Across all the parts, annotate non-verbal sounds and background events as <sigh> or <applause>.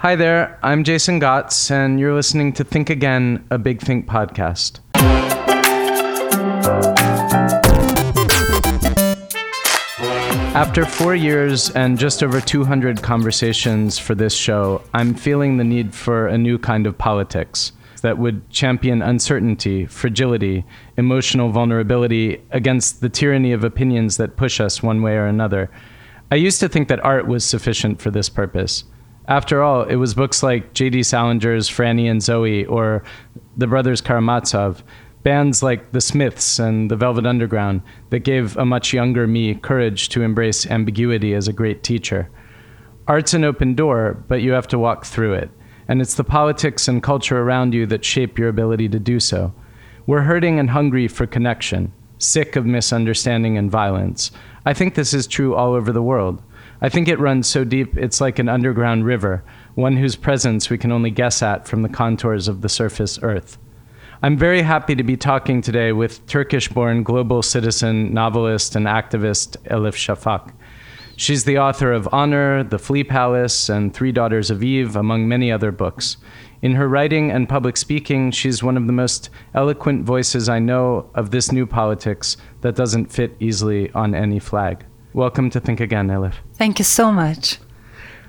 Hi there, I'm Jason Gots, and you're listening to Think Again, a Big Think podcast. After four years and just over 200 conversations for this show, I'm feeling the need for a new kind of politics that would champion uncertainty, fragility, emotional vulnerability against the tyranny of opinions that push us one way or another. I used to think that art was sufficient for this purpose. After all, it was books like J.D. Salinger's Franny and Zooey or the brothers Karamazov, bands like The Smiths and The Velvet Underground that gave a much younger me courage to embrace ambiguity as a great teacher. Art's an open door, but you have to walk through it and it's the politics and culture around you that shape your ability to do so. We're hurting and hungry for connection, sick of misunderstanding and violence. I think this is true all over the world. I think it runs so deep it's like an underground river, one whose presence we can only guess at from the contours of the surface earth. I'm very happy to be talking today with Turkish born global citizen, novelist, and activist Elif Shafak. She's the author of Honor, The Flea Palace, and Three Daughters of Eve, among many other books. In her writing and public speaking, she's one of the most eloquent voices I know of this new politics that doesn't fit easily on any flag. Welcome to Think Again, Elif. Thank you so much.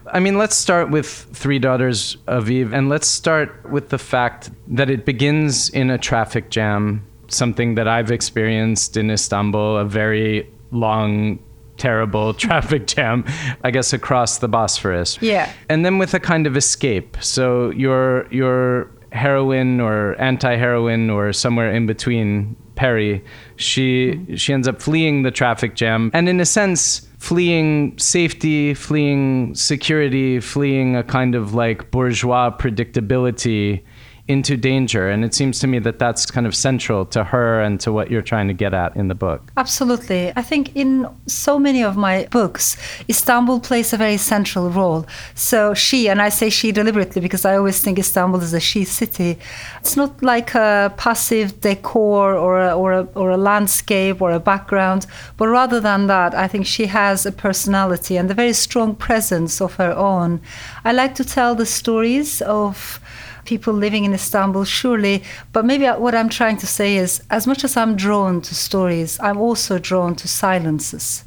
I mean, let's start with Three Daughters of Eve, and let's start with the fact that it begins in a traffic jam, something that I've experienced in Istanbul, a very long terrible <laughs> traffic jam, I guess, across the Bosphorus. Yeah. And then with a kind of escape. So your your heroine or anti-heroine or somewhere in between, Peri, she she ends up fleeing the traffic jam and in a sense fleeing safety, fleeing security, fleeing a kind of like bourgeois predictability into danger. And it seems to me that that's kind of central to her and to what you're trying to get at in the book. Absolutely. I think in so many of my books, Istanbul plays a very central role. So she, and I say she deliberately because I always think Istanbul is a she city. It's not like a passive decor or a, or a, or a landscape or a background, but rather than that, I think she has a personality and a very strong presence of her own. I like to tell the stories of people living in Istanbul, surely. But maybe what I'm trying to say is as much as I'm drawn to stories, I'm also drawn to silences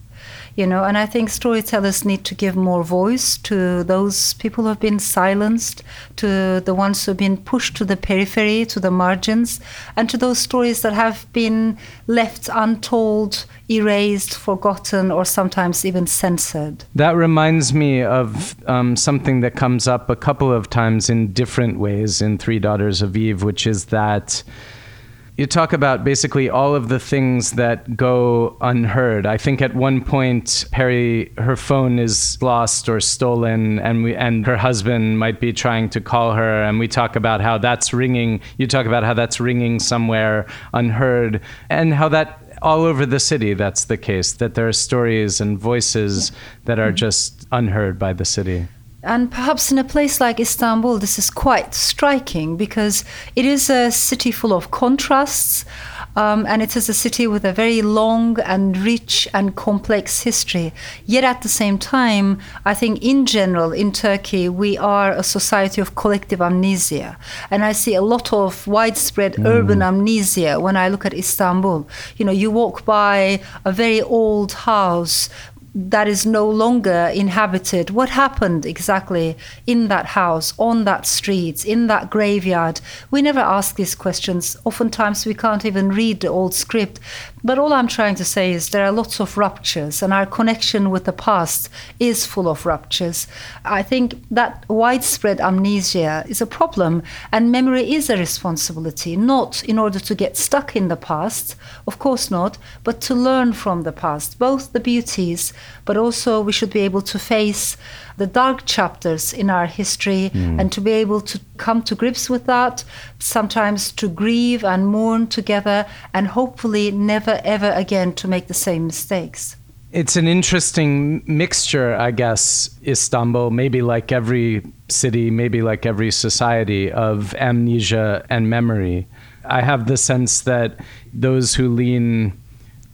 you know and i think storytellers need to give more voice to those people who have been silenced to the ones who have been pushed to the periphery to the margins and to those stories that have been left untold erased forgotten or sometimes even censored. That reminds me of um, something that comes up a couple of times in different ways in three daughters of eve which is that you talk about basically all of the things that go unheard. I think at one point Peri her phone is lost or stolen and we and her husband might be trying to call her and we talk about how that's ringing you talk about how that's ringing somewhere unheard and how that all over the city that's the case that there are stories and voices that are mm-hmm. just unheard by the city. And perhaps in a place like Istanbul, this is quite striking because it is a city full of contrasts. Um, and it is a city with a very long and rich and complex history. Yet at the same time, I think in general in Turkey, we are a society of collective amnesia. And I see a lot of widespread mm. urban amnesia when I look at Istanbul. You know, you walk by a very old house that is no longer inhabited. What happened exactly in that house, on that street, in that graveyard? We never ask these questions. Oftentimes, we can't even read the old script. But all I'm trying to say is there are lots of ruptures, and our connection with the past is full of ruptures. I think that widespread amnesia is a problem, and memory is a responsibility, not in order to get stuck in the past, of course not, but to learn from the past, both the beauties, but also we should be able to face the dark chapters in our history mm. and to be able to come to grips with that, sometimes to grieve and mourn together, and hopefully never ever again to make the same mistakes. It's an interesting mixture, I guess, Istanbul, maybe like every city, maybe like every society, of amnesia and memory. I have the sense that those who lean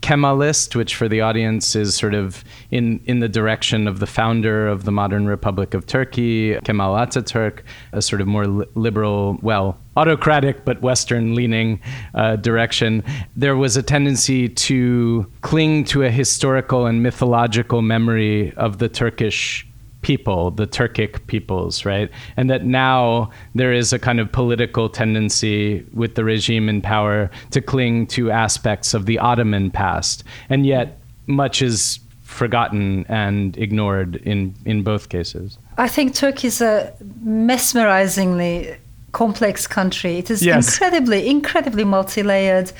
Kemalist, which for the audience is sort of in, in the direction of the founder of the modern Republic of Turkey, Kemal Ataturk, a sort of more li- liberal, well, autocratic but Western leaning uh, direction, there was a tendency to cling to a historical and mythological memory of the Turkish people, the Turkic peoples, right? And that now there is a kind of political tendency with the regime in power to cling to aspects of the Ottoman past. And yet, much is forgotten and ignored in, in both cases. I think Turkey is a mesmerizingly complex country. It is yes. incredibly, incredibly multi-layered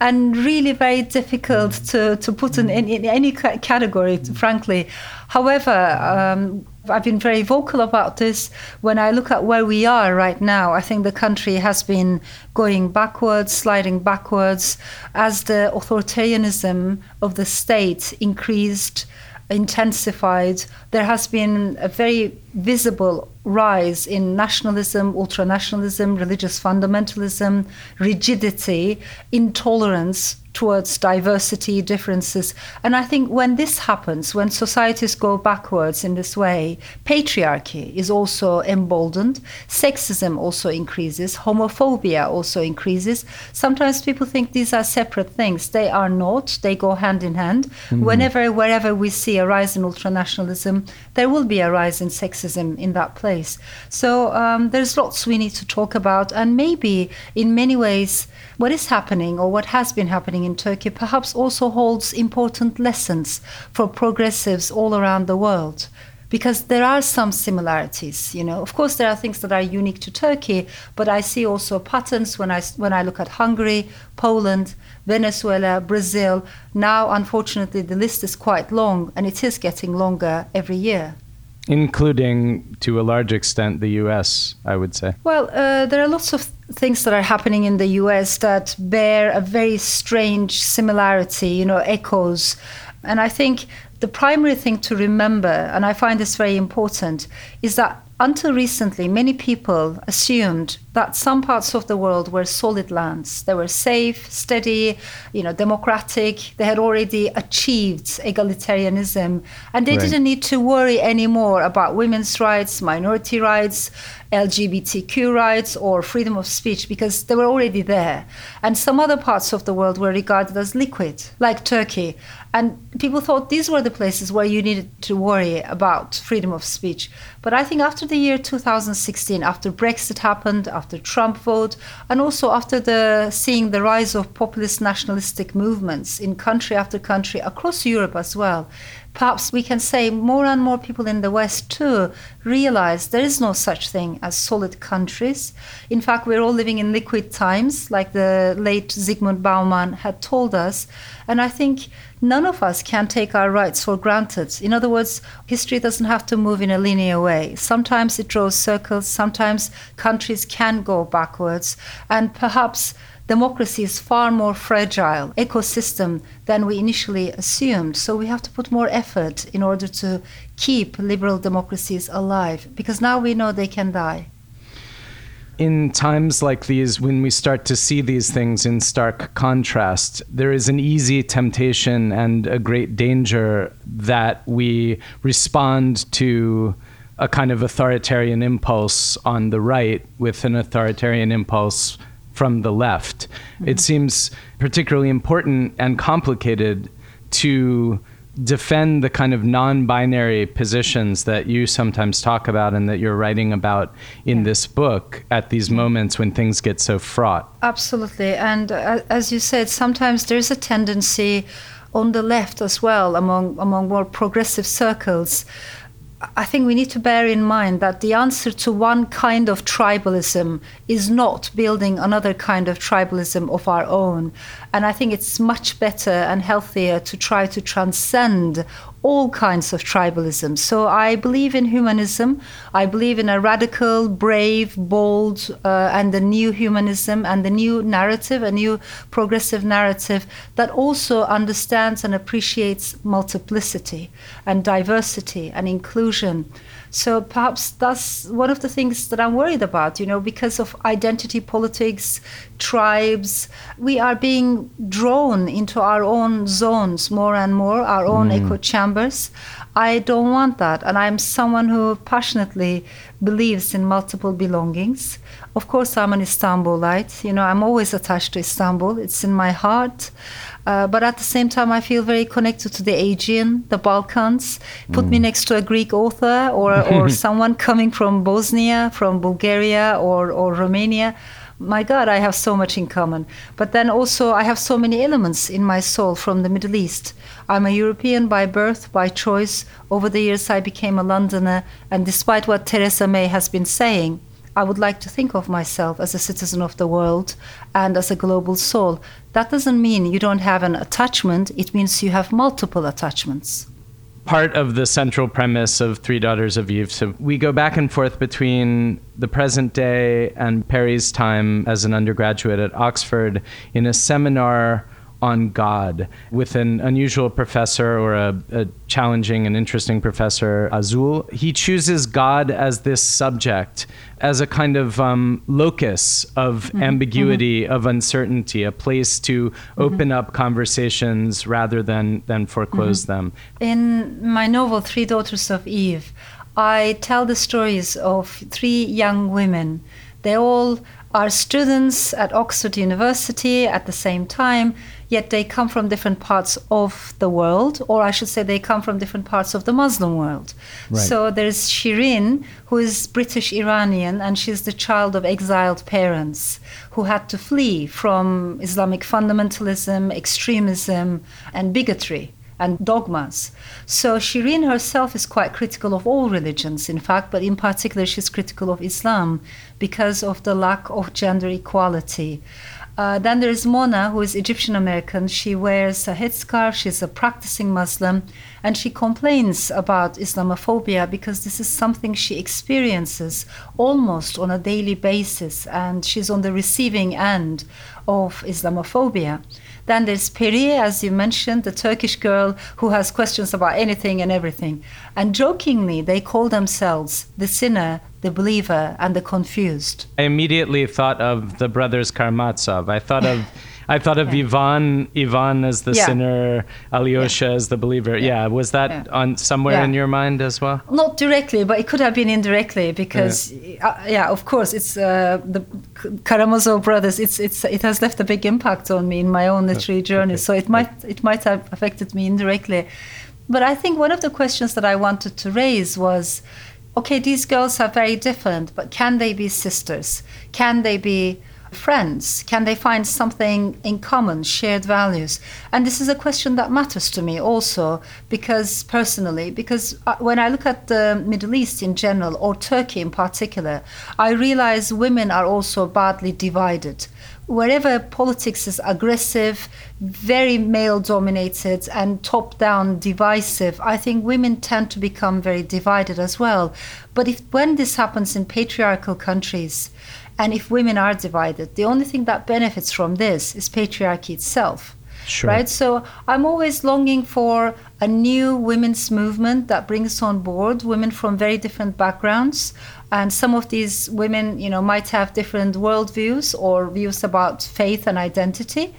and really very difficult to, to put in, in, in any category, frankly. However, um, I've been very vocal about this. When I look at where we are right now, I think the country has been going backwards, sliding backwards, as the authoritarianism of the state increased intensified. There has been a very visible rise in nationalism, ultranationalism, religious fundamentalism, rigidity, intolerance towards diversity, differences. And I think when this happens, when societies go backwards in this way, patriarchy is also emboldened, sexism also increases, homophobia also increases. Sometimes people think these are separate things. They are not, they go hand in hand. Mm-hmm. Whenever, wherever we see a rise in ultranationalism, there will be a rise in sexism in that place. So um, there's lots we need to talk about, and maybe in many ways, what is happening or what has been happening in Turkey perhaps also holds important lessons for progressives all around the world. Because there are some similarities you know. Of course there are things that are unique to turkey but i see also patterns when i when i look at hungary poland venezuela brazil. Now unfortunately the list is quite long and it is getting longer every year. Including to a large extent the US, I would say. Well, uh, there are lots of things that are happening in the US that bear a very strange similarity, you know, echoes. And I think the primary thing to remember, and I find this very important, is that until recently, many people assumed that some parts of the world were solid lands. They were safe, steady, you know, democratic. They had already achieved egalitarianism, and they right. didn't need to worry anymore about women's rights, minority rights, LGBTQ rights, or freedom of speech because they were already there. And some other parts of the world were regarded as liquid, like Turkey. And people thought these were the places where you needed to worry about freedom of speech. But I think after the year 2016, after Brexit happened, after Trump vote, and also after the seeing the rise of populist nationalistic movements in country after country across Europe as well, perhaps we can say more and more people in the West too realize there is no such thing as solid countries. In fact, we're all living in liquid times, like the late Zygmunt Bauman had told us. And I think none of us can take our rights for granted. In other words, history doesn't have to move in a linear way. Sometimes it draws circles, sometimes countries can go backwards, and perhaps democracy is far more fragile ecosystem than we initially assumed. So we have to put more effort in order to keep liberal democracies alive because now we know they can die in times like these, when we start to see these things in stark contrast, there is an easy temptation and a great danger that we respond to a kind of authoritarian impulse on the right with an authoritarian impulse from the left. Mm-hmm. It seems particularly important and complicated to defend the kind of non-binary positions that you sometimes talk about and that you're writing about in yeah. this book at these moments when things get so fraught. Absolutely, and uh, as you said, sometimes there's a tendency on the left as well among among more progressive circles I think we need to bear in mind that the answer to one kind of tribalism is not building another kind of tribalism of our own. And I think it's much better and healthier to try to transcend all kinds of tribalism. So I believe in humanism. I believe in a radical, brave, bold, uh, and the new humanism and the new narrative, a new progressive narrative that also understands and appreciates multiplicity and diversity and inclusion. So perhaps that's one of the things that I'm worried about, you know, because of identity politics, tribes, we are being drawn into our own zones more and more, our own mm. echo chambers. I don't want that. And I'm someone who passionately believes in multiple belongings. Of course, I'm an Istanbulite. You know, I'm always attached to Istanbul, it's in my heart. Uh, but at the same time, I feel very connected to the Aegean, the Balkans. Put mm. me next to a Greek author or, or <laughs> someone coming from Bosnia, from Bulgaria, or, or Romania. My God, I have so much in common. But then also, I have so many elements in my soul from the Middle East. I'm a European by birth, by choice. Over the years, I became a Londoner. And despite what Theresa May has been saying, I would like to think of myself as a citizen of the world and as a global soul. That doesn't mean you don't have an attachment, it means you have multiple attachments. Part of the central premise of Three Daughters of Eve. So we go back and forth between the present day and Peri's time as an undergraduate at Oxford in a seminar on God with an unusual professor or a, a, challenging and interesting professor, Azur. He chooses God as this subject, as a kind of um, locus of mm-hmm. ambiguity, mm-hmm. of uncertainty, a place to mm-hmm. open up conversations rather than, than foreclose mm-hmm. them. In my novel, Three Daughters of Eve, I tell the stories of three young women. They all are students at Oxford University at the same time yet they come from different parts of the world, or I should say, they come from different parts of the Muslim world. Right. So there's Shirin, who is British Iranian, and she's the child of exiled parents who had to flee from Islamic fundamentalism, extremism, and bigotry and dogmas. So Shirin herself is quite critical of all religions, in fact, but in particular, she's critical of Islam because of the lack of gender equality. Uh, then there's Mona, who is Egyptian American. She wears a headscarf. She's a practicing Muslim, and she complains about Islamophobia because this is something she experiences almost on a daily basis, and she's on the receiving end of Islamophobia. Then there's Peri, as you mentioned, the Turkish girl who has questions about anything and everything. And jokingly, they call themselves the sinner, the believer, and the confused. I immediately thought of the brothers Karamazov. I thought of I thought of yeah. Ivan, Ivan as the yeah. sinner, Alyosha yeah. as the believer. Yeah, was that on somewhere in your mind as well? Not directly, but it could have been indirectly because, uh, yeah, of course, it's uh, the Karamazov brothers. It's it's it has left a big impact on me in my own literary journey. Okay. So it might it might have affected me indirectly. But I think one of the questions that I wanted to raise was okay, these girls are very different, but can they be sisters? Can they be friends? Can they find something in common, shared values? And this is a question that matters to me also, because personally, because uh, when I look at the Middle East in general, or Turkey in particular, I realize women are also badly divided. Wherever politics is aggressive, very male dominated, and top down divisive, I think women tend to become very divided as well. But if when this happens in patriarchal countries, and if women are divided, the only thing that benefits from this is patriarchy itself. Sure. Right? So I'm always longing for a new women's movement that brings on board women from very different backgrounds. And some of these women, you know, might have different worldviews or views about faith and identity,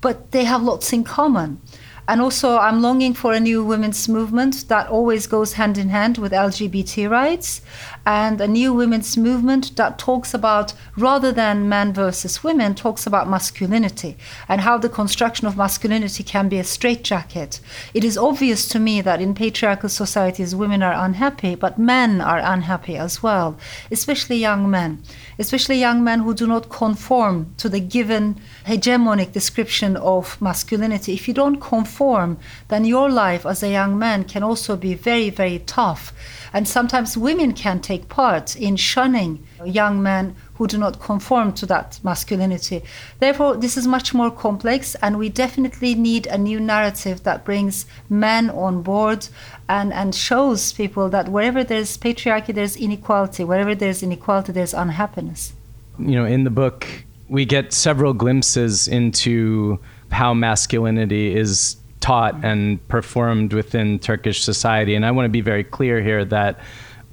but they have lots in common. And also, I'm longing for a new women's movement that always goes hand in hand with LGBT rights, and a new women's movement that talks about, rather than men versus women, talks about masculinity and how the construction of masculinity can be a straitjacket. It is obvious to me that in patriarchal societies, women are unhappy, but men are unhappy as well, especially young men especially young men who do not conform to the given hegemonic description of masculinity. If you don't conform, then your life as a young man can also be very, very tough. And sometimes women can take part in shunning young men who do not conform to that masculinity. Therefore, this is much more complex, and we definitely need a new narrative that brings men on board and, and shows people that wherever there's patriarchy, there's inequality. Wherever there's inequality, there's unhappiness. You know, in the book, we get several glimpses into how masculinity is taught and performed within Turkish society. And I want to be very clear here that,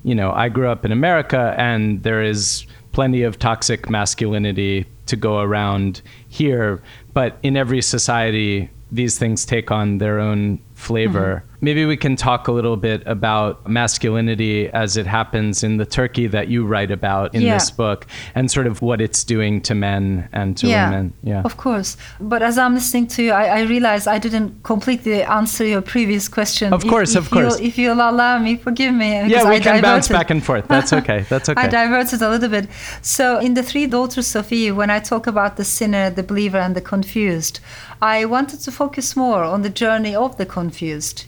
you know, I grew up in America and there is plenty of toxic masculinity to go around here. But in every society, these things take on their own flavor. Mm-hmm. Maybe we can talk a little bit about masculinity as it happens in the Turkey that you write about in yeah. this book and sort of what it's doing to men and to yeah, women. Yeah, of course. But as I'm listening to you, I, I realize I didn't completely answer your previous question. Of course, if, of course. If you'll allow me, forgive me. Yeah, we I can diverted. bounce back and forth. That's okay. That's <laughs> okay. I diverted a little bit. So in the three daughters of Eve, when I talk about the sinner, the believer, and the confused, I wanted to focus more on the journey of the confused,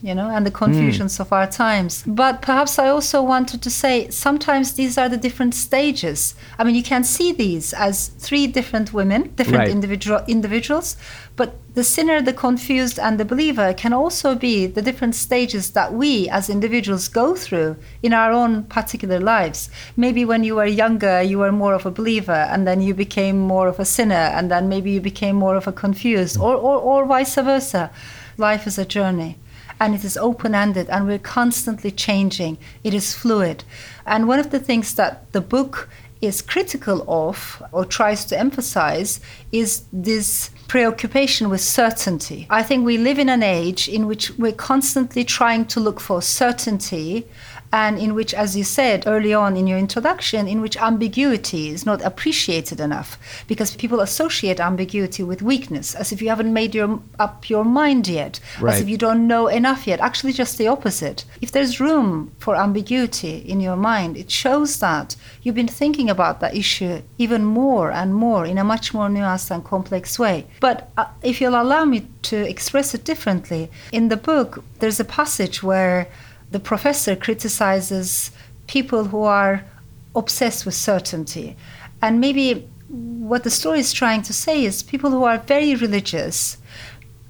you know, and the confusions mm. of our times. But perhaps I also wanted to say sometimes these are the different stages. I mean, you can see these as three different women, different right. individual individuals, but the sinner, the confused, and the believer can also be the different stages that we as individuals go through in our own particular lives. Maybe when you were younger, you were more of a believer, and then you became more of a sinner, and then maybe you became more of a confused, or, or, or vice versa. Life is a journey and it is open ended and we're constantly changing. It is fluid. And one of the things that the book is critical of or tries to emphasize is this preoccupation with certainty. I think we live in an age in which we're constantly trying to look for certainty and in which, as you said early on in your introduction, in which ambiguity is not appreciated enough because people associate ambiguity with weakness, as if you haven't made your, up your mind yet, right. as if you don't know enough yet. Actually, just the opposite. If there's room for ambiguity in your mind, it shows that you've been thinking about that issue even more and more in a much more nuanced and complex way. But uh, if you'll allow me to express it differently, in the book, there's a passage where the professor criticizes people who are obsessed with certainty. And maybe what the story is trying to say is people who are very religious,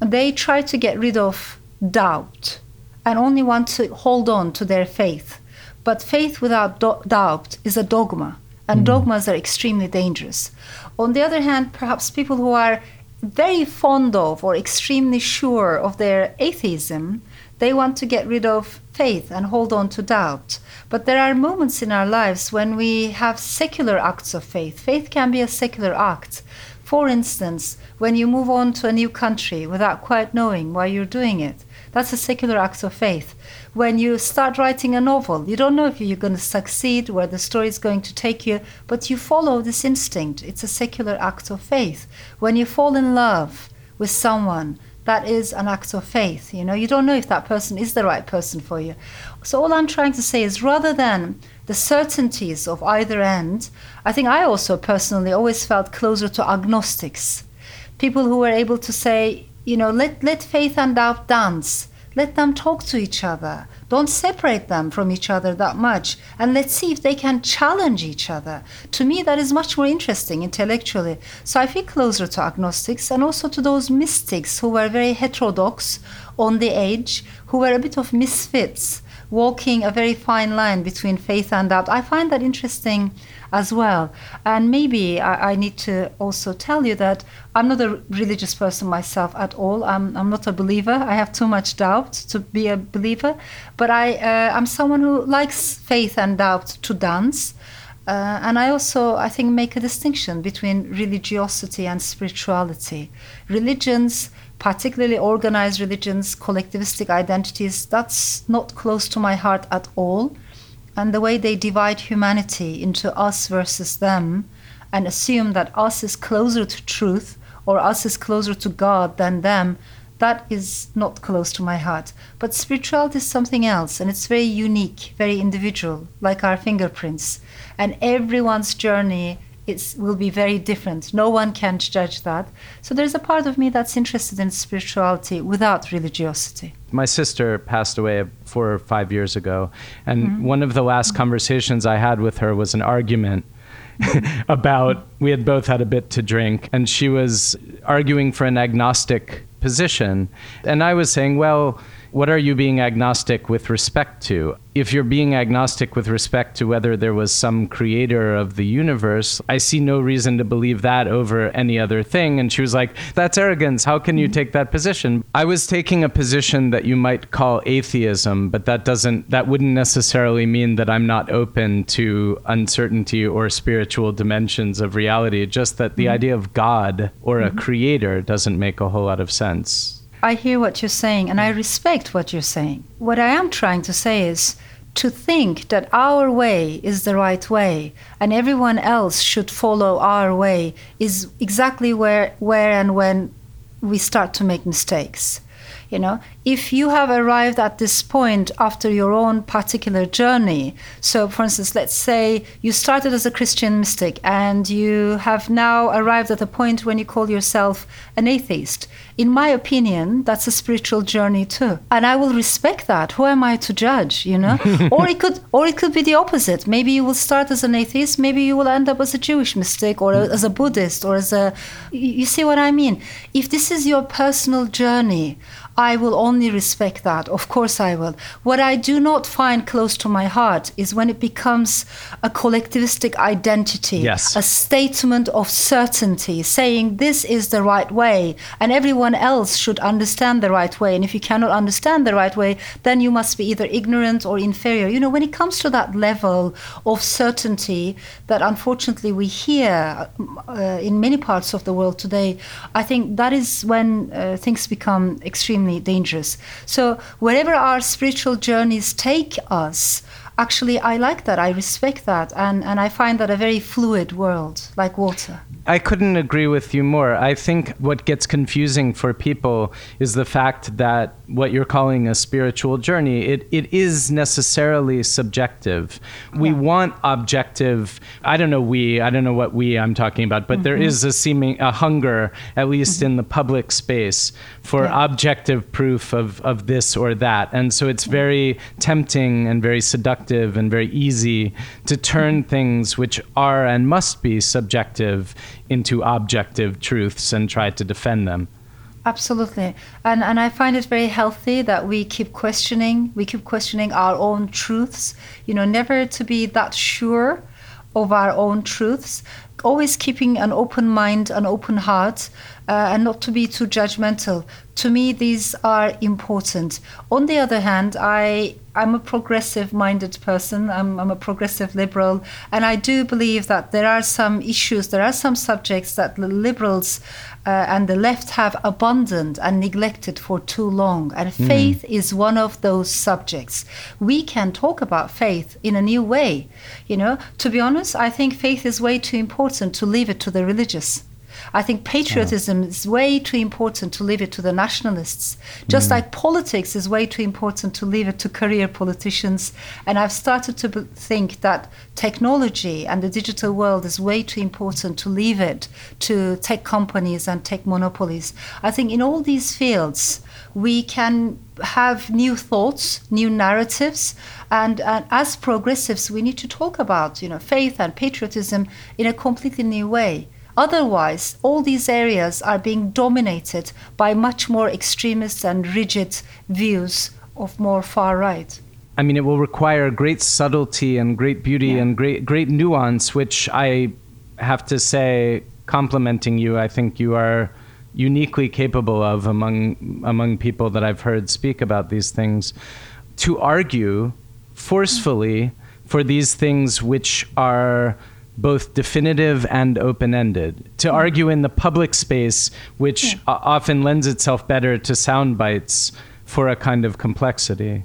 they try to get rid of doubt and only want to hold on to their faith. But faith without do- doubt is a dogma, and mm. dogmas are extremely dangerous. On the other hand, perhaps people who are very fond of or extremely sure of their atheism, they want to get rid of faith and hold on to doubt. But there are moments in our lives when we have secular acts of faith. Faith can be a secular act. For instance, when you move on to a new country without quite knowing why you're doing it, that's a secular act of faith. When you start writing a novel, you don't know if you're going to succeed, where the story is going to take you, but you follow this instinct. It's a secular act of faith. When you fall in love with someone, that is an act of faith. You know, you don't know if that person is the right person for you. So all I'm trying to say is rather than the certainties of either end, I think I also personally always felt closer to agnostics. People who were able to say, you know, let, let faith and doubt dance. Let them talk to each other. Don't separate them from each other that much. And let's see if they can challenge each other. To me, that is much more interesting intellectually. So I feel closer to agnostics and also to those mystics who were very heterodox on the edge, who were a bit of misfits, walking a very fine line between faith and doubt. I find that interesting as well. And maybe I, I, need to also tell you that I'm not a religious person myself at all. I'm, I'm not a believer. I have too much doubt to be a believer. But I, uh, I'm someone who likes faith and doubt to dance. Uh, and I also, I think, make a distinction between religiosity and spirituality. Religions, particularly organized religions, collectivistic identities, that's not close to my heart at all and the way they divide humanity into us versus them and assume that us is closer to truth or us is closer to God than them, that is not close to my heart. But spirituality is something else, and it's very unique, very individual, like our fingerprints. And everyone's journey it will be very different. No one can judge that. So there's a part of me that's interested in spirituality without religiosity. My sister passed away four or five years ago, and mm-hmm. one of the last conversations I had with her was an argument. <laughs> about we had both had a bit to drink and she was arguing for an agnostic position and I was saying well what are you being agnostic with respect to? If you're being agnostic with respect to whether there was some creator of the universe, I see no reason to believe that over any other thing. And she was like, That's arrogance. How can you take that position? I was taking a position that you might call atheism, but that doesn't, that wouldn't necessarily mean that I'm not open to uncertainty or spiritual dimensions of reality, just that the mm-hmm. idea of God or a mm-hmm. creator doesn't make a whole lot of sense. I hear what you're saying and I mm. respect what you're saying. What I am trying to say is to think that our way is the right way and everyone else should follow our way is exactly where where and when we start to make mistakes. You know, if you have arrived at this point after your own particular journey, so for instance, let's say you started as a Christian mystic and you have now arrived at a point when you call yourself an atheist. In my opinion, that's a spiritual journey too. And I will respect that. Who am I to judge, you know? <laughs> or it could or it could be the opposite. Maybe you will start as an atheist, maybe you will end up as a Jewish mystic or mm. as a Buddhist or as a you see what I mean? If this is your personal journey, I will only respect that. Of course, I will. What I do not find close to my heart is when it becomes a collectivistic identity, yes. a statement of certainty, saying this is the right way, and everyone else should understand the right way. And if you cannot understand the right way, then you must be either ignorant or inferior. You know, when it comes to that level of certainty that unfortunately we hear uh, in many parts of the world today, I think that is when uh, things become extremely extremely dangerous. So, wherever our spiritual journeys take us, actually, I like that. I respect that. And, and I find that a very fluid world, like water. I couldn't agree with you more. I think what gets confusing for people is the fact that what you're calling a spiritual journey, it, it is necessarily subjective. We yeah. want objective, I don't know we, I don't know what we I'm talking about, but mm-hmm. there is a seeming a hunger, at least mm-hmm. in the public space, for yeah. objective proof of, of this or that. And so it's very tempting and very seductive and very easy to turn mm-hmm. things which are and must be subjective into objective truths and try to defend them. Absolutely. And and I find it very healthy that we keep questioning, we keep questioning our own truths, you know, never to be that sure of our own truths, always keeping an open mind, an open heart, uh, and not to be too judgmental. To me, these are important. On the other hand, I I'm a progressive minded person. I'm, I'm, a progressive liberal. And I do believe that there are some issues, there are some subjects that the liberals uh, and the left have abandoned and neglected for too long. And mm. faith is one of those subjects. We can talk about faith in a new way. You know, to be honest, I think faith is way too important to leave it to the religious. I think patriotism is way too important to leave it to the nationalists. Just mm. like politics is way too important to leave it to career politicians. And I've started to think that technology and the digital world is way too important to leave it to tech companies and tech monopolies. I think in all these fields, we can have new thoughts, new narratives, and, and, as progressives, we need to talk about you know faith and patriotism in a completely new way. Otherwise, all these areas are being dominated by much more extremist and rigid views of more far right. I mean, it will require great subtlety and great beauty yeah. and great great nuance, which I have to say, complimenting you, I think you are uniquely capable of among among people that I've heard speak about these things. To argue forcefully mm. for these things which are both definitive and open ended. To mm argue in the public space, which yeah. often lends itself better to sound bites for a kind of complexity.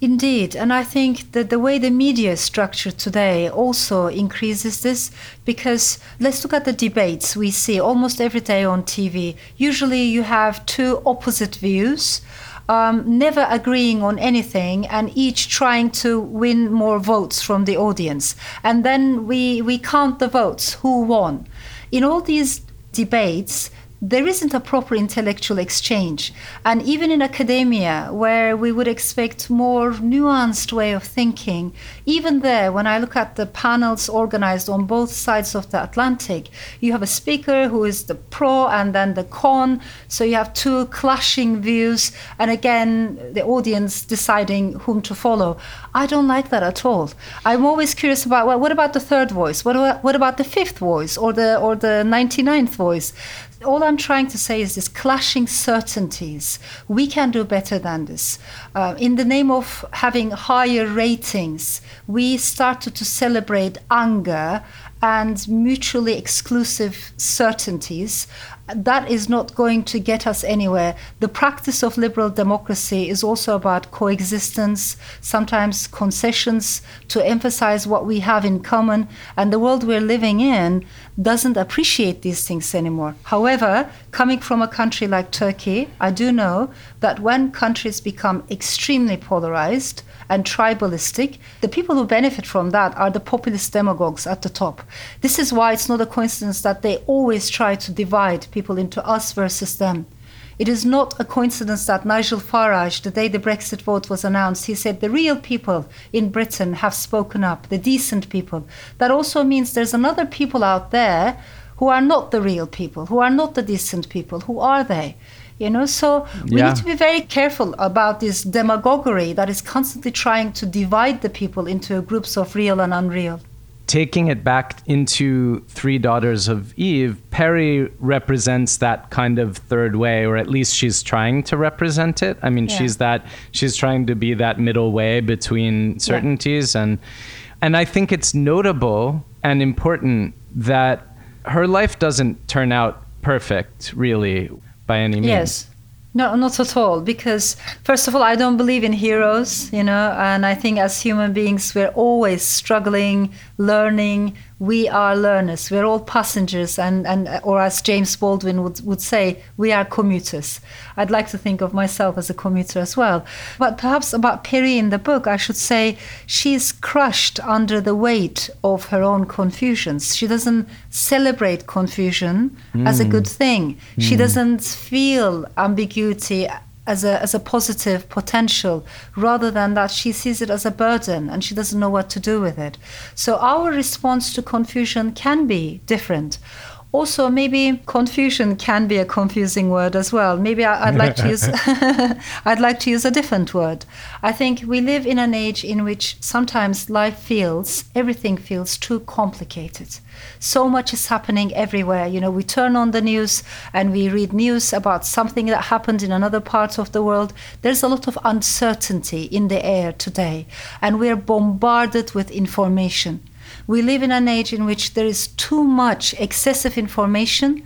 Indeed, and I think that the way the media is structured today also increases this because let's look at the debates we see almost every day on TV. Usually you have two opposite views um, never agreeing on anything and each trying to win more votes from the audience. And then we, we count the votes, who won. In all these debates, there isn't a proper intellectual exchange. And even in academia, where we would expect more nuanced way of thinking, even there, when I look at the panels organized on both sides of the Atlantic, you have a speaker who is the pro and then the con. So you have two clashing views, and again, the audience deciding whom to follow. I don't like that at all. I'm always curious about well, what about the third voice? What about, what about the fifth voice or the or the 99th voice? All I'm trying to say is this clashing certainties. We can do better than this. Uh, in the name of having higher ratings, we started to celebrate anger and mutually exclusive certainties that is not going to get us anywhere. The practice of liberal democracy is also about coexistence, sometimes concessions to emphasize what we have in common. And the world we're living in doesn't appreciate these things anymore. However, coming from a country like Turkey, I do know that when countries become extremely polarized, and tribalistic, the people who benefit from that are the populist demagogues at the top. This is why it's not a coincidence that they always try to divide people into us versus them. It is not a coincidence that Nigel Farage, the day the Brexit vote was announced, he said the real people in Britain have spoken up, the decent people. That also means there's another people out there who are not the real people, who are not the decent people. Who are they? you know so we yeah. need to be very careful about this demagoguery that is constantly trying to divide the people into groups of real and unreal taking it back into Three Daughters of Eve, Peri represents that kind of third way, or at least she's trying to represent it. I mean, yeah. she's that she's trying to be that middle way between certainties, yeah. and and I think it's notable and important that her life doesn't turn out perfect, really by any means. Yes. No, not at all. Because first of all, I don't believe in heroes, you know, and I think as human beings, we're always struggling, learning, we are learners. We're all passengers, and, and or as James Baldwin would, would say, we are commuters. I'd like to think of myself as a commuter as well. But perhaps about Peri in the book, I should say she's crushed under the weight of her own confusions. She doesn't celebrate confusion mm. as a good thing. Mm. She doesn't feel ambiguity as a, as a positive potential rather than that she sees it as a burden and she doesn't know what to do with it. So our response to confusion can be different also maybe confusion can be a confusing word as well. Maybe I, would like to use <laughs> <laughs> i'd like to use a different word. I think we live in an age in which sometimes life feels everything feels too complicated. So much is happening everywhere. You know we turn on the news and we read news about something that happened in another part of the world. There's a lot of uncertainty in the air today and we're bombarded with information we live in an age in which there is too much excessive information,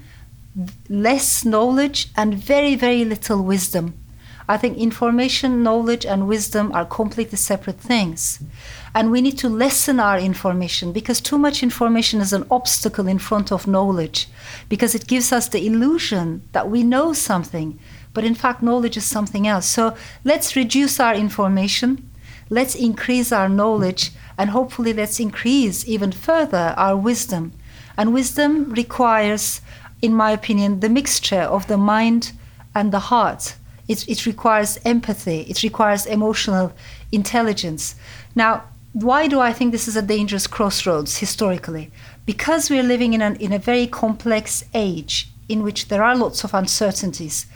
less knowledge, and very, very little wisdom. I think information, knowledge, and wisdom are completely separate things. And we need to lessen our information because too much information is an obstacle in front of knowledge because it gives us the illusion that we know something, but in fact, knowledge is something else. So let's reduce our information, let's increase our knowledge, and hopefully let's increase even further our wisdom. And wisdom requires, in my opinion, the mixture of the mind and the heart. It, it requires empathy, it requires emotional intelligence. Now, why do I think this is a dangerous crossroads historically? Because we're living in, an, in a very complex age in which there are lots of uncertainties.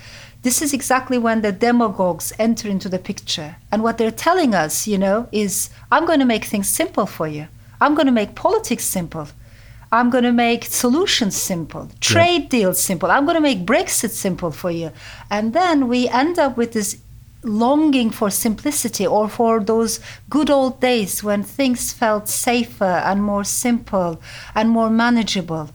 This is exactly when the demagogues enter into the picture. And what they're telling us, you know, is I'm going to make things simple for you. I'm going to make politics simple. I'm going to make solutions simple, trade yeah. deals simple. I'm going to make Brexit simple for you. And then we end up with this longing for simplicity or for those good old days when things felt safer and more simple and more manageable.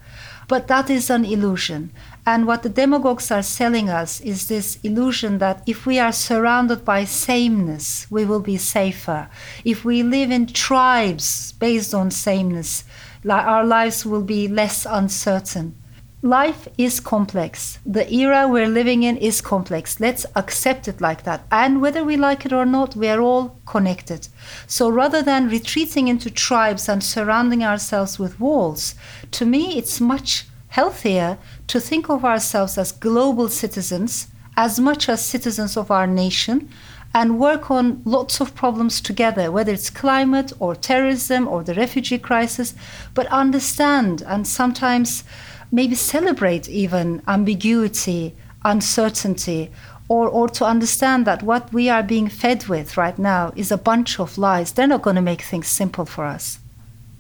But that is an illusion. And what the demagogues are selling us is this illusion that if we are surrounded by sameness, we will be safer. If we live in tribes based on sameness, our lives will be less uncertain. Life is complex. The era we're living in is complex. Let's accept it like that. And whether we like it or not, we are all connected. So rather than retreating into tribes and surrounding ourselves with walls, to me, it's much healthier to think of ourselves as global citizens as much as citizens of our nation and work on lots of problems together, whether it's climate or terrorism or the refugee crisis, but understand and sometimes maybe celebrate even ambiguity, uncertainty, or, or to understand that what we are being fed with right now is a bunch of lies. They're not going to make things simple for us.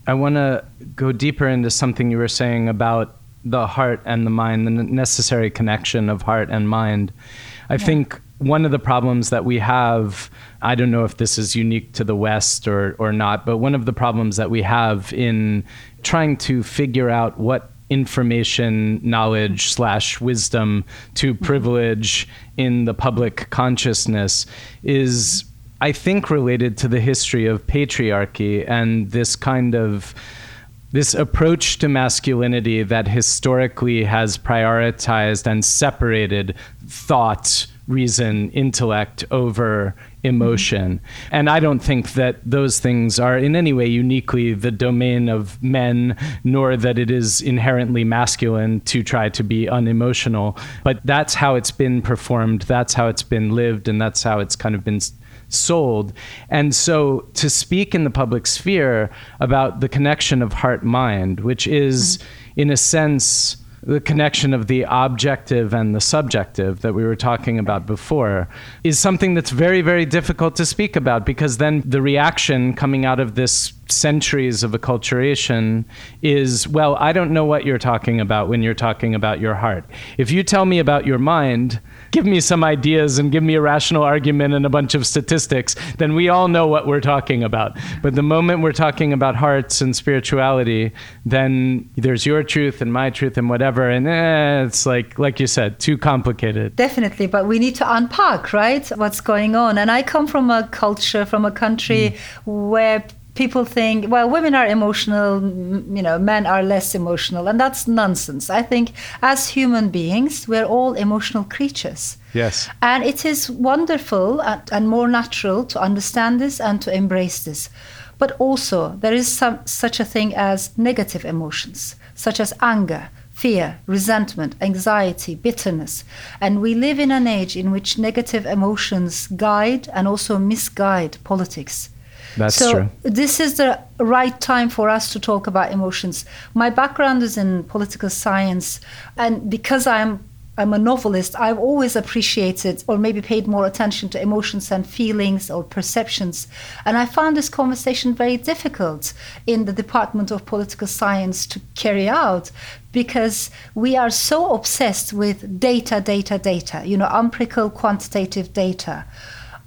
I want to go deeper into something you were saying about the heart and the mind, the necessary connection of heart and mind. I yeah. think one of the problems that we have, I don't know if this is unique to the West or, or not, but one of the problems that we have in trying to figure out what information, knowledge, slash wisdom to mm-hmm. privilege in the public consciousness is, I think, related to the history of patriarchy and this kind of this approach to masculinity that historically has prioritized and separated thought, reason, intellect over emotion. And I don't think that those things are in any way uniquely the domain of men, nor that it is inherently masculine to try to be unemotional. But that's how it's been performed, that's how it's been lived, and that's how it's kind of been sold. And so to speak in the public sphere about the connection of heart mind, which is, mm-hmm. in a sense, the connection of the objective and the subjective that we were talking about before is something that's very, very difficult to speak about because then the reaction coming out of this centuries of acculturation is well, I don't know what you're talking about when you're talking about your heart. If you tell me about your mind, give me some ideas and give me a rational argument and a bunch of statistics, then we all know what we're talking about. But the moment we're talking about hearts and spirituality, then there's your truth and my truth and whatever, and eh, it's like like you said, too complicated. Definitely, but we need to unpack, right? What's going on? And I come from a culture, from a country mm. where people think well women are emotional you know men are less emotional and that's nonsense i think as human beings we're all emotional creatures yes and it is wonderful and, and more natural to understand this and to embrace this but also there is some such a thing as negative emotions such as anger fear, resentment, anxiety, bitterness. And we live in an age in which negative emotions guide and also misguide politics. That's so true. This is the right time for us to talk about emotions. My background is in political science, and because I'm I'm a novelist, I've always appreciated or maybe paid more attention to emotions and feelings or perceptions. And I found this conversation very difficult in the Department of Political Science to carry out because we are so obsessed with data, data, data, you know, empirical quantitative data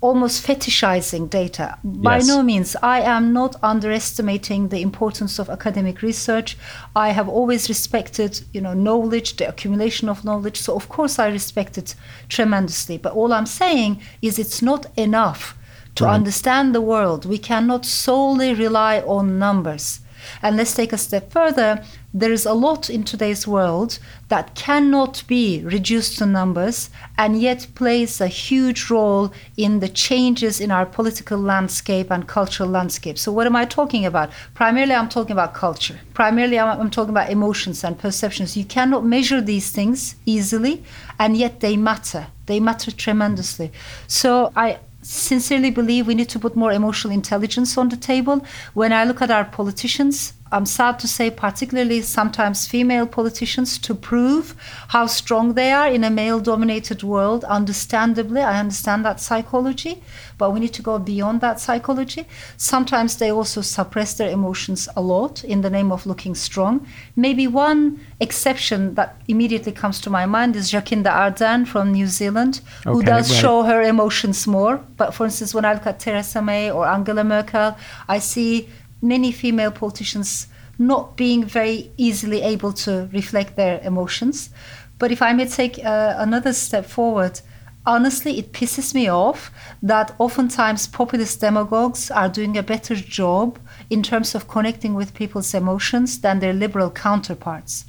almost fetishizing data. By yes. no means, I am not underestimating the importance of academic research. I have always respected, you know, knowledge, the accumulation of knowledge. So of course I respect it tremendously. But all I'm saying is it's not enough to right. understand the world. We cannot solely rely on numbers. And let's take a step further. There is a lot in today's world that cannot be reduced to numbers and yet plays a huge role in the changes in our political landscape and cultural landscape. So, what am I talking about? Primarily, I'm talking about culture. Primarily, I'm, talking about emotions and perceptions. You cannot measure these things easily, and yet they matter. They matter tremendously. So, I sincerely believe we need to put more emotional intelligence on the table. When I look at our politicians, I'm sad to say, particularly sometimes female politicians, to prove how strong they are in a male dominated world. Understandably, I understand that psychology, but we need to go beyond that psychology. Sometimes they also suppress their emotions a lot in the name of looking strong. Maybe one exception that immediately comes to my mind is Jacinda Ardern from New Zealand, okay, who does right. show her emotions more. But for instance, when I look at Theresa May or Angela Merkel, I see many female politicians not being very easily able to reflect their emotions. But if I may take uh, another step forward, honestly, it pisses me off that oftentimes populist demagogues are doing a better job in terms of connecting with people's emotions than their liberal counterparts.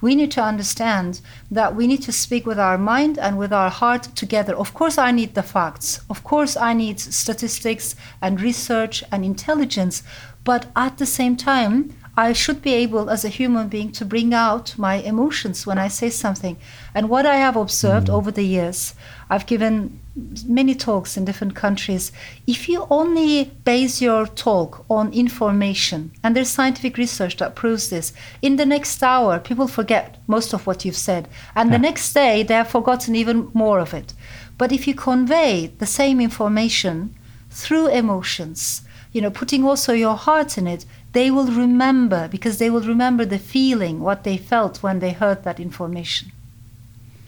We need to understand that we need to speak with our mind and with our heart together. Of course, I need the facts. Of course, I need statistics and research and intelligence. But at the same time, I should be able, as a human being, to bring out my emotions when I say something. And what I have observed mm. over the years, I've given many talks in different countries. If you only base your talk on information, and there's scientific research that proves this, in the next hour, people forget most of what you've said. And yeah. the next day, they have forgotten even more of it. But if you convey the same information through emotions, you know, putting also your heart in it, they will remember because they will remember the feeling, what they felt when they heard that information.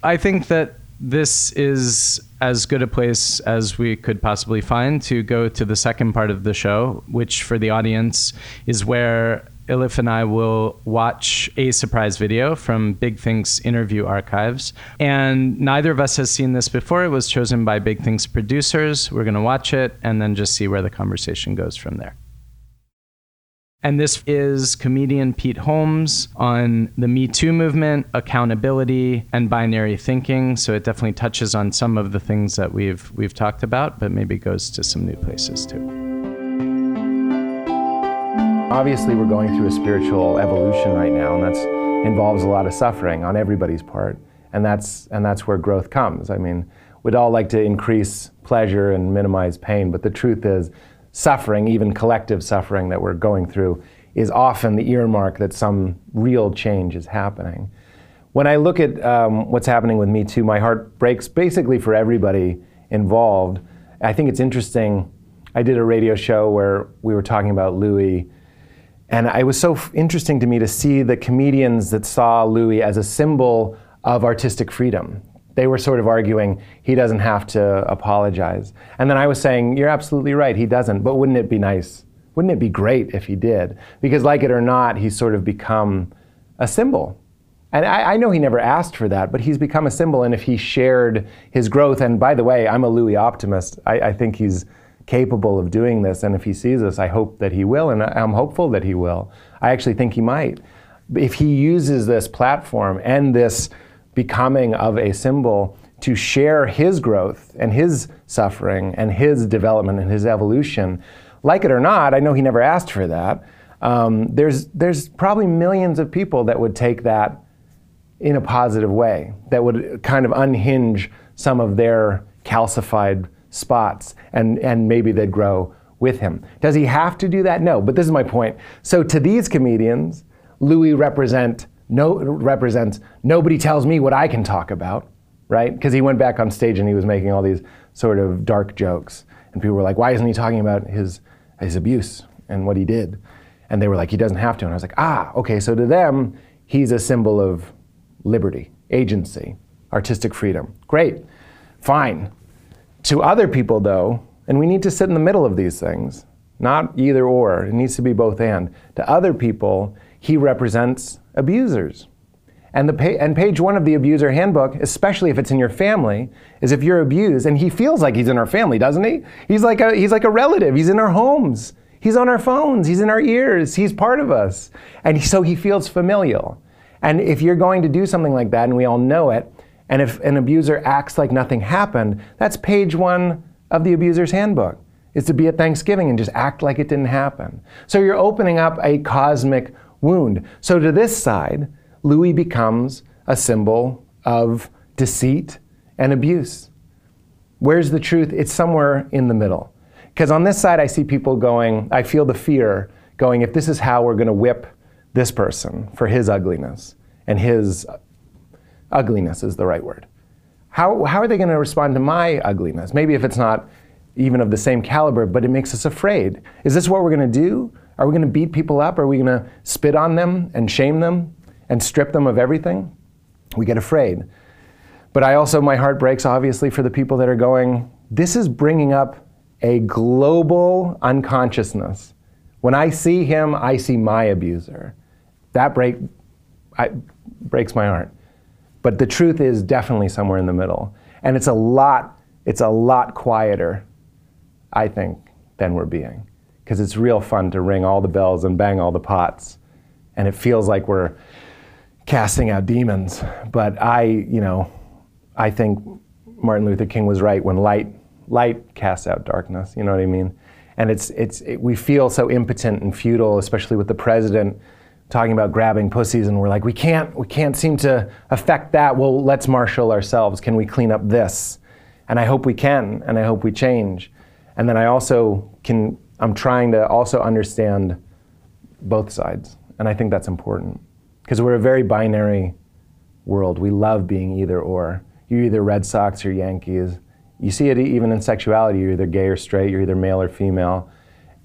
I think that this is as good a place as we could possibly find to go to the second part of the show, which for the audience is where Elif and I will watch a surprise video from Big Think's interview archives. And neither of us has seen this before. It was chosen by Big Think's producers. We're going to watch it and then just see where the conversation goes from there. And this is comedian Pete Holmes on the Me Too movement, accountability, and binary thinking. So it definitely touches on some of the things that we've we've talked about, but maybe goes to some new places too. Obviously, we're going through a spiritual evolution right now, and that involves a lot of suffering on everybody's part, and that's and that's where growth comes. I mean, we'd all like to increase pleasure and minimize pain, but the truth is suffering, even collective suffering that we're going through, is often the earmark that some real change is happening. When I look at um, what's happening with Me Too, my heart breaks basically for everybody involved. I think it's interesting. I did a radio show where we were talking about Louis, and it was so interesting to me to see the comedians that saw Louis as a symbol of artistic freedom they were sort of arguing he doesn't have to apologize. And then I was saying, you're absolutely right, he doesn't, but wouldn't it be nice? Wouldn't it be great if he did? Because, like it or not, he's sort of become a symbol. And I, I, know he never asked for that, but he's become a symbol. And if he shared his growth, and by the way, I'm a Louis optimist, I, I think he's capable of doing this. And if he sees us, I hope that he will, and I'm hopeful that he will. I actually think he might. If he uses this platform and this becoming of a symbol to share his growth and his suffering and his development and his evolution. Like it or not, I know he never asked for that. Um, there's, there's probably millions of people that would take that in a positive way, that would kind of unhinge some of their calcified spots, and, and maybe they'd grow with him. Does he have to do that? No, but this is my point. So to these comedians, Louis represent no, represents nobody tells me what I can talk about, right? Because he went back on stage and he was making all these sort of dark jokes. And people were like, why isn't he talking about his, his abuse and what he did? And they were like, he doesn't have to. And I was like, ah, okay, so to them, he's a symbol of liberty, agency, artistic freedom. Great, fine. To other people, though, and we need to sit in the middle of these things, not either or, it needs to be both and. To other people, he represents abusers. And, the pa- and page one of the abuser handbook, especially if it's in your family, is if you're abused, and he feels like he's in our family, doesn't he? He's like a, he's like a relative. He's in our homes. He's on our phones. He's in our ears. He's part of us. And so he feels familial. And if you're going to do something like that, and we all know it, and if an abuser acts like nothing happened, that's page one of the abuser's handbook, is to be at Thanksgiving and just act like it didn't happen. So you're opening up a cosmic wound. So to this side, Louis becomes a symbol of deceit and abuse. Where's the truth? It's somewhere in the middle. Because on this side, I see people going, I feel the fear going, if this is how we're going to whip this person for his ugliness, and his ugliness is the right word. How, how are they going to respond to my ugliness? Maybe if it's not even of the same caliber, but it makes us afraid. Is this what we're going to do? Are we going to beat people up? Are we going to spit on them and shame them and strip them of everything? We get afraid. But I also, my heart breaks obviously for the people that are going, this is bringing up a global unconsciousness. When I see him, I see my abuser. That break, I, breaks my heart. But the truth is definitely somewhere in the middle. And it's a lot, it's a lot quieter, I think, than we're being because it's real fun to ring all the bells and bang all the pots. And it feels like we're casting out demons. But I, you know, I think Martin Luther King was right when light light casts out darkness, you know what I mean? And it's it's it, we feel so impotent and futile, especially with the president talking about grabbing pussies and we're like we can't we can't seem to affect that. Well let's marshal ourselves. Can we clean up this? And i hope we can and i hope we change. And then i also can i'm trying to also understand both sides and i think that's important. Because we're a very binary world. We love being either or. You're either red sox or yankees. You see it even in sexuality. You're either gay or straight. You're either male or female.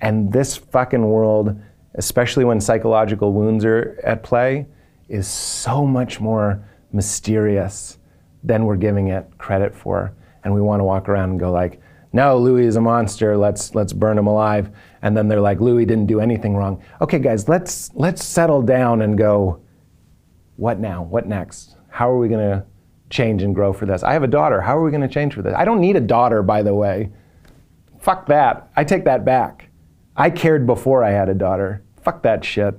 And this fucking world especially when psychological wounds are at play, is so much more mysterious than we're giving it credit for. And we want to walk around and go like, no, Louis is a monster. Let's let's burn him alive. And then they're like, Louis didn't do anything wrong. Okay, guys, let's let's settle down and go. What now? What next? How are we going to change and grow for this? I have a daughter. How are we going to change for this? I don't need a daughter, by the way. Fuck that. I take that back. I cared before I had a daughter. Fuck that shit.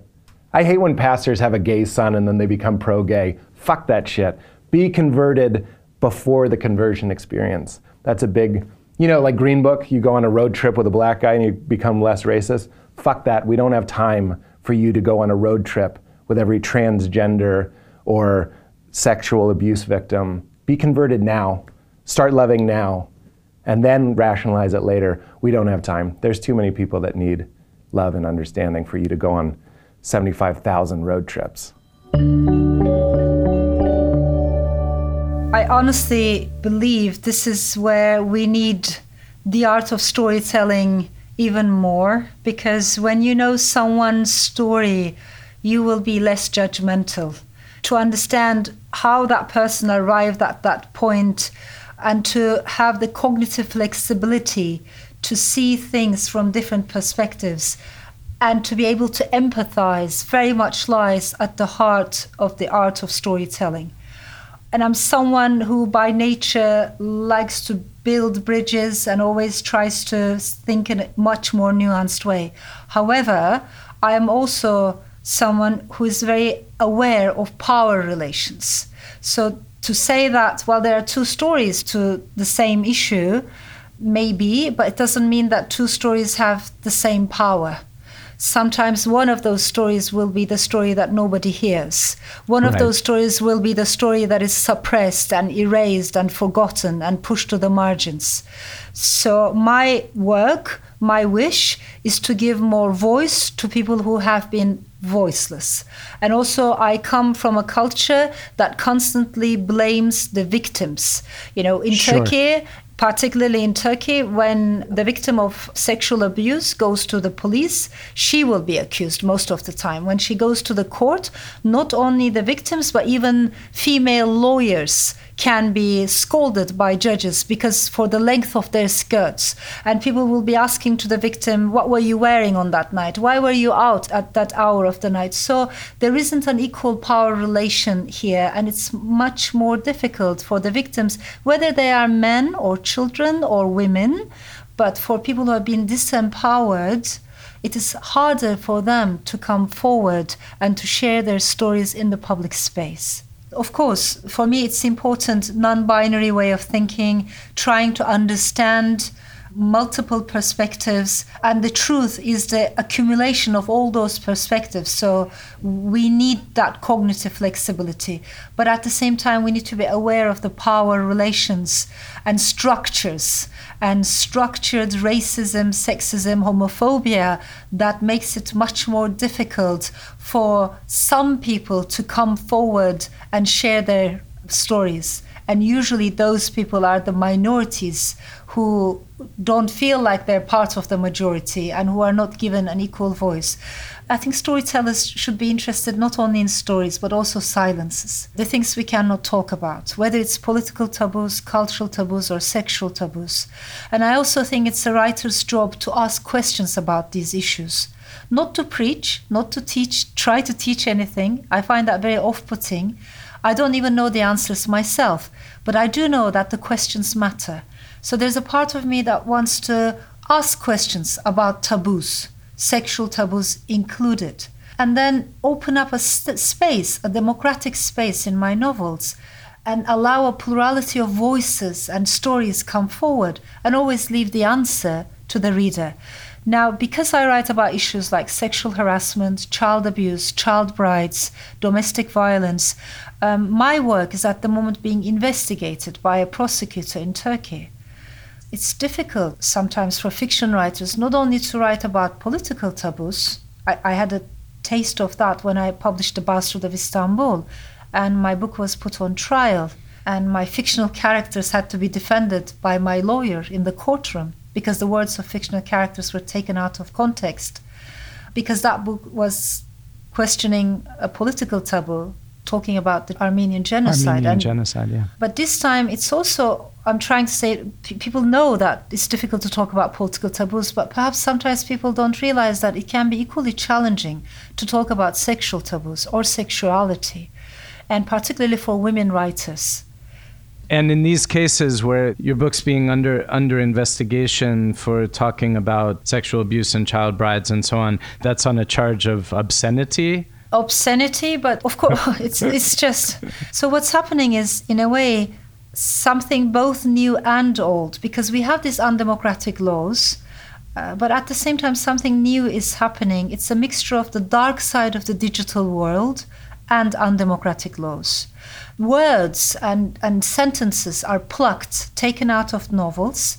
I hate when pastors have a gay son and then they become pro gay. Fuck that shit. Be converted before the conversion experience. That's a big, you know, like Green Book, you go on a road trip with a black guy and you become less racist. Fuck that. We don't have time for you to go on a road trip with every transgender or sexual abuse victim. Be converted now. Start loving now and then rationalize it later. We don't have time. There's too many people that need love and understanding for you to go on 75,000 road trips. I honestly believe this is where we need the art of storytelling even more because when you know someone's story, you will be less judgmental. To understand how that person arrived at that point, and to have the cognitive flexibility to see things from different perspectives and to be able to empathize very much lies at the heart of the art of storytelling. And I'm someone who, by nature, likes to build bridges and always tries to think in a much more nuanced way. However, I am also someone who is very aware of power relations. So to say that, well, there are two stories to the same issue, maybe, but it doesn't mean that two stories have the same power. Sometimes one of those stories will be the story that nobody hears. One right. of those stories will be the story that is suppressed and erased and forgotten and pushed to the margins. So, my work, my wish is to give more voice to people who have been voiceless. And also, I come from a culture that constantly blames the victims. You know, in sure. Turkey, particularly in Turkey, when the victim of sexual abuse goes to the police, she will be accused most of the time. When she goes to the court, not only the victims, but even female lawyers can be scolded by judges because for the length of their skirts. And people will be asking to the victim, What were you wearing on that night? Why were you out at that hour of the night? So there isn't an equal power relation here, and it's much more difficult for the victims, whether they are men or children or women. But for people who have been disempowered, it is harder for them to come forward and to share their stories in the public space. Of course, for me, it's important non binary way of thinking, trying to understand multiple perspectives and the truth is the accumulation of all those perspectives. So we need that cognitive flexibility. But at the same time we need to be aware of the power relations and structures and structured racism sexism homophobia that makes it much more difficult for some people to come forward and share their stories and usually those people are the minorities who don't feel like they're part of the majority and who are not given an equal voice. I think storytellers should be interested not only in stories but also silences, the things we cannot talk about, whether it's political taboos, cultural taboos, or sexual taboos. And I also think it's a writer's job to ask questions about these issues. Not to preach, not to teach, try to teach anything. I find that very off putting. I don't even know the answers myself, but I do know that the questions matter. So there's a part of me that wants to ask questions about taboos, sexual taboos included, and then open up a st- space, a democratic space in my novels and allow a plurality of voices and stories come forward and always leave the answer to the reader Now, because I write about issues like sexual harassment, child abuse, child brides, domestic violence, um, my work is at the moment being investigated by a prosecutor in Turkey. It's difficult sometimes for fiction writers not only to write about political taboos, I, I had a taste of that when I published The Bastard of Istanbul, and my book was put on trial, and my fictional characters had to be defended by my lawyer in the courtroom because the words of fictional characters were taken out of context. Because that book was questioning a political taboo, talking about the Armenian genocide. Armenian and, genocide, yeah. But this time it's also, I'm trying to say, p- people know that it's difficult to talk about political taboos, but perhaps sometimes people don't realize that it can be equally challenging to talk about sexual taboos or sexuality, and particularly for women writers. And in these cases where your book's being under under investigation for talking about sexual abuse and child brides and so on, that's on a charge of obscenity. Obscenity, but of course, <laughs> it's it's just so. What's happening is, in a way, something both new and old, because we have these undemocratic laws. Uh, but at the same time, something new is happening. It's a mixture of the dark side of the digital world and undemocratic laws. Words and, and sentences are plucked, taken out of novels,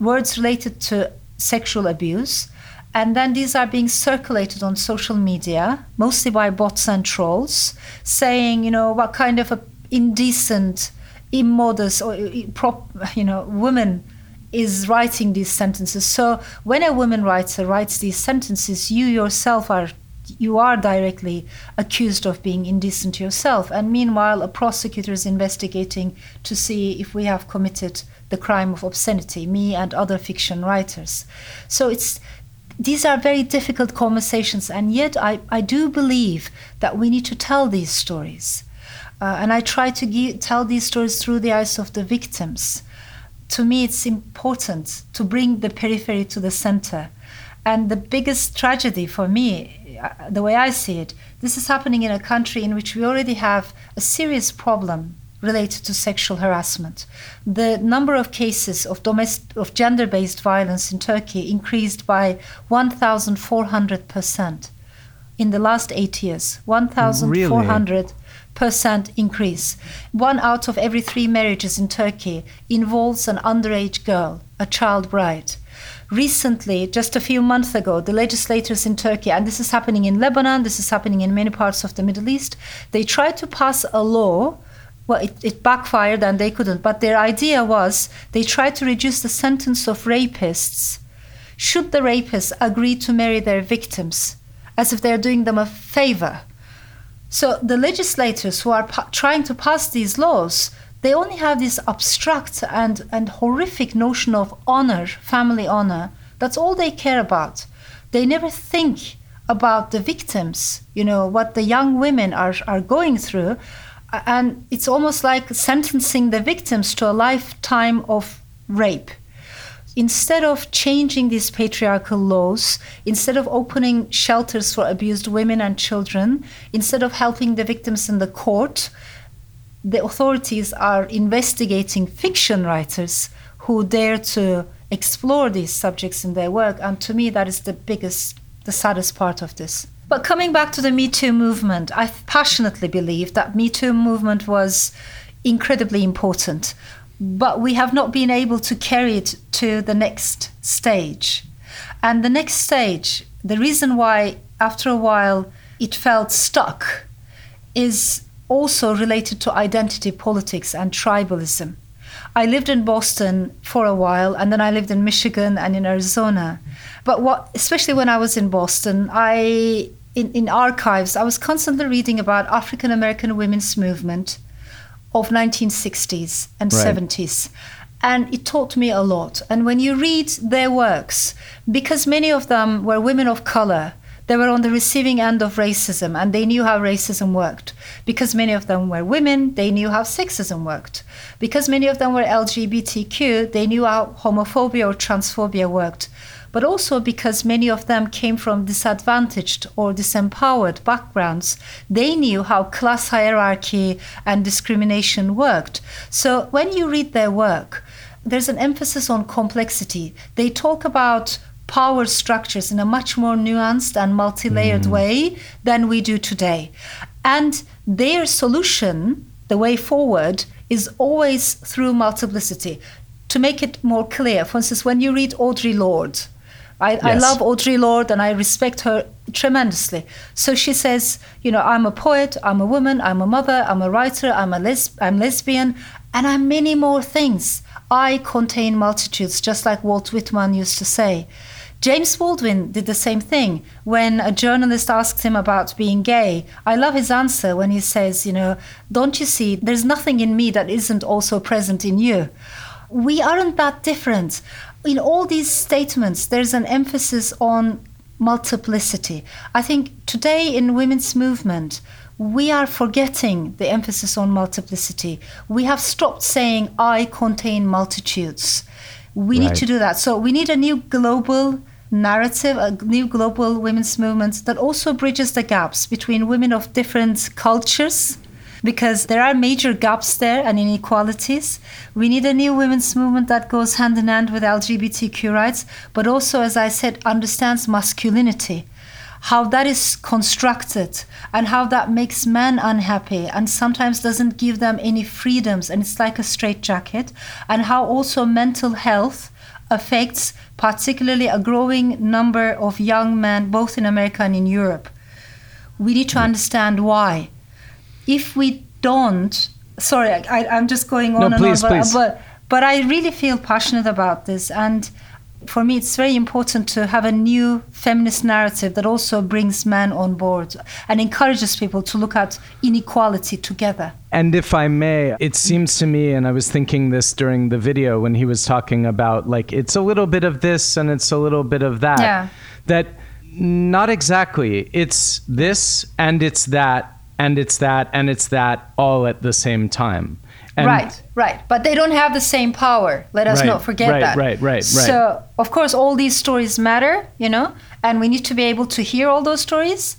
words related to sexual abuse, and then these are being circulated on social media, mostly by bots and trolls, saying, you know, what kind of indecent, immodest, or prop, you know, woman is writing these sentences. So when a woman writer writes these sentences, you yourself are you are directly accused of being indecent yourself. And meanwhile, a prosecutor is investigating to see if we have committed the crime of obscenity, me and other fiction writers. So it's these are very difficult conversations, and yet I, I do believe that we need to tell these stories. Uh, and I try to give, tell these stories through the eyes of the victims. To me, it's important to bring the periphery to the center. And the biggest tragedy for me, Uh, the way I see it, this is happening in a country in which we already have a serious problem related to sexual harassment. The number of cases of domestic of gender-based violence in Turkey increased by 1,400% in the last 8 years. 1,400 percent increase. One out of every 3 marriages in Turkey involves an underage girl, a child bride. Recently, just a few months ago, the legislators in Turkey, and this is happening in Lebanon, this is happening in many parts of the Middle East, they tried to pass a law well, it, it, backfired and they couldn't. But their idea was they tried to reduce the sentence of rapists should the rapists agree to marry their victims, as if they're doing them a favor. So the legislators who are pa- trying to pass these laws, they only have this abstract and, and horrific notion of honor, family honor. That's all they care about. They never think about the victims, you know, what the young women are, are going through and it's almost like sentencing the victims to a lifetime of rape. Instead of changing these patriarchal laws, instead of opening shelters for abused women and children, instead of helping the victims in the court, the authorities are investigating fiction writers who dare to explore these subjects in their work. And to me, that is the biggest, the saddest part of this. But coming back to the Me Too movement, I passionately believe that Me Too movement was incredibly important, but we have not been able to carry it to the next stage. And the next stage, the reason why after a while it felt stuck is also related to identity politics and tribalism. I lived in Boston for a while, and then I lived in Michigan and in Arizona. But what, especially when I was in Boston, I in, in archives, I was constantly reading about African American women's movement of 1960s and right. 70s. And it taught me a lot. And when you read their works, because many of them were women of color, they were on the receiving end of racism and they knew how racism worked. Because many of them were women, they knew how sexism worked. Because many of them were LGBTQ, they knew how homophobia or transphobia worked but also because many of them came from disadvantaged or disempowered backgrounds. They knew how class hierarchy and discrimination worked. So when you read their work, there's an emphasis on complexity. They talk about power structures in a much more nuanced and multi-layered mm. way than we do today. And their solution, the way forward, is always through multiplicity. To make it more clear, for instance, when you read Audre Lorde, I, I love Audre Lorde and I respect her tremendously. So she says, you know, I'm a poet, I'm a woman, I'm a mother, I'm a writer, I'm a les- I'm lesbian, and I'm many more things. I contain multitudes, just like Walt Whitman used to say. James Baldwin did the same thing when a journalist asked him about being gay. I love his answer when he says, you know, don't you see, there's nothing in me that isn't also present in you. We aren't that different. In all these statements, there's an emphasis on multiplicity. I think today in women's movement, we are forgetting the emphasis on multiplicity. We have stopped saying, I contain multitudes. We need to do that. So we need a new global narrative, a new global women's movement that also bridges the gaps between women of different cultures, because there are major gaps there and inequalities. We need a new women's movement that goes hand in hand with LGBTQ rights, but also, as I said, understands masculinity how that is constructed and how that makes men unhappy and sometimes doesn't give them any freedoms and it's like a straitjacket and how also mental health affects particularly a growing number of young men both in america and in europe. We need to mm. understand why. If we don't sorry I, I'm just going on No, and please, on but, please. but but i really feel passionate about this and for me it's very important to have a new feminist narrative that also brings men on board and encourages people to look at inequality together And if I may, it seems to me, and I was thinking this during the video when he was talking about like it's a little bit of this and it's a little bit of that. Yeah. That not exactly. It's this and it's that and it's that and it's that all at the same time. And right, right. But they don't have the same power. Let us Right, not forget right, that. right, right, right. So, of course, all these stories matter, you know, and we need to be able to hear all those stories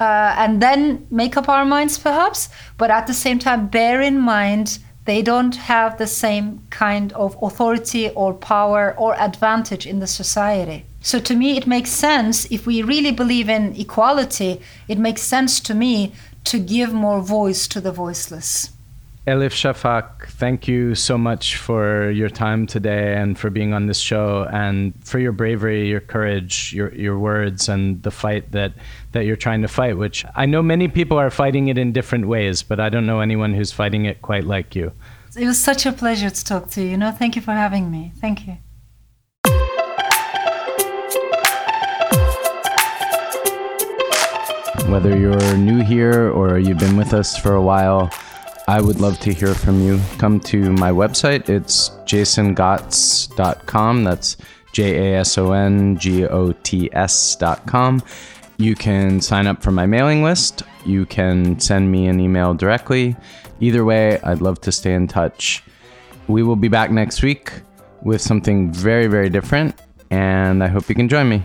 uh, and then make up our minds, perhaps. But at the same time, bear in mind they don't have the same kind of authority or power or advantage in the society. So, to me, it makes sense if we really believe in equality, it makes sense to me to give more voice to the voiceless. Elif Shafak, thank you so much for your time today and for being on this show and for your bravery, your courage, your your words and the fight that that you're trying to fight, which I know many people are fighting it in different ways, but I don't know anyone who's fighting it quite like you. It was such a pleasure to talk to you. You know, thank you for having me. Thank you. Whether you're new here or you've been with us for a while, I would love to hear from you. Come to my website. It's jasongots.com. That's J A S O N G O T S.com. You can sign up for my mailing list. You can send me an email directly. Either way, I'd love to stay in touch. We will be back next week with something very, very different, and I hope you can join me.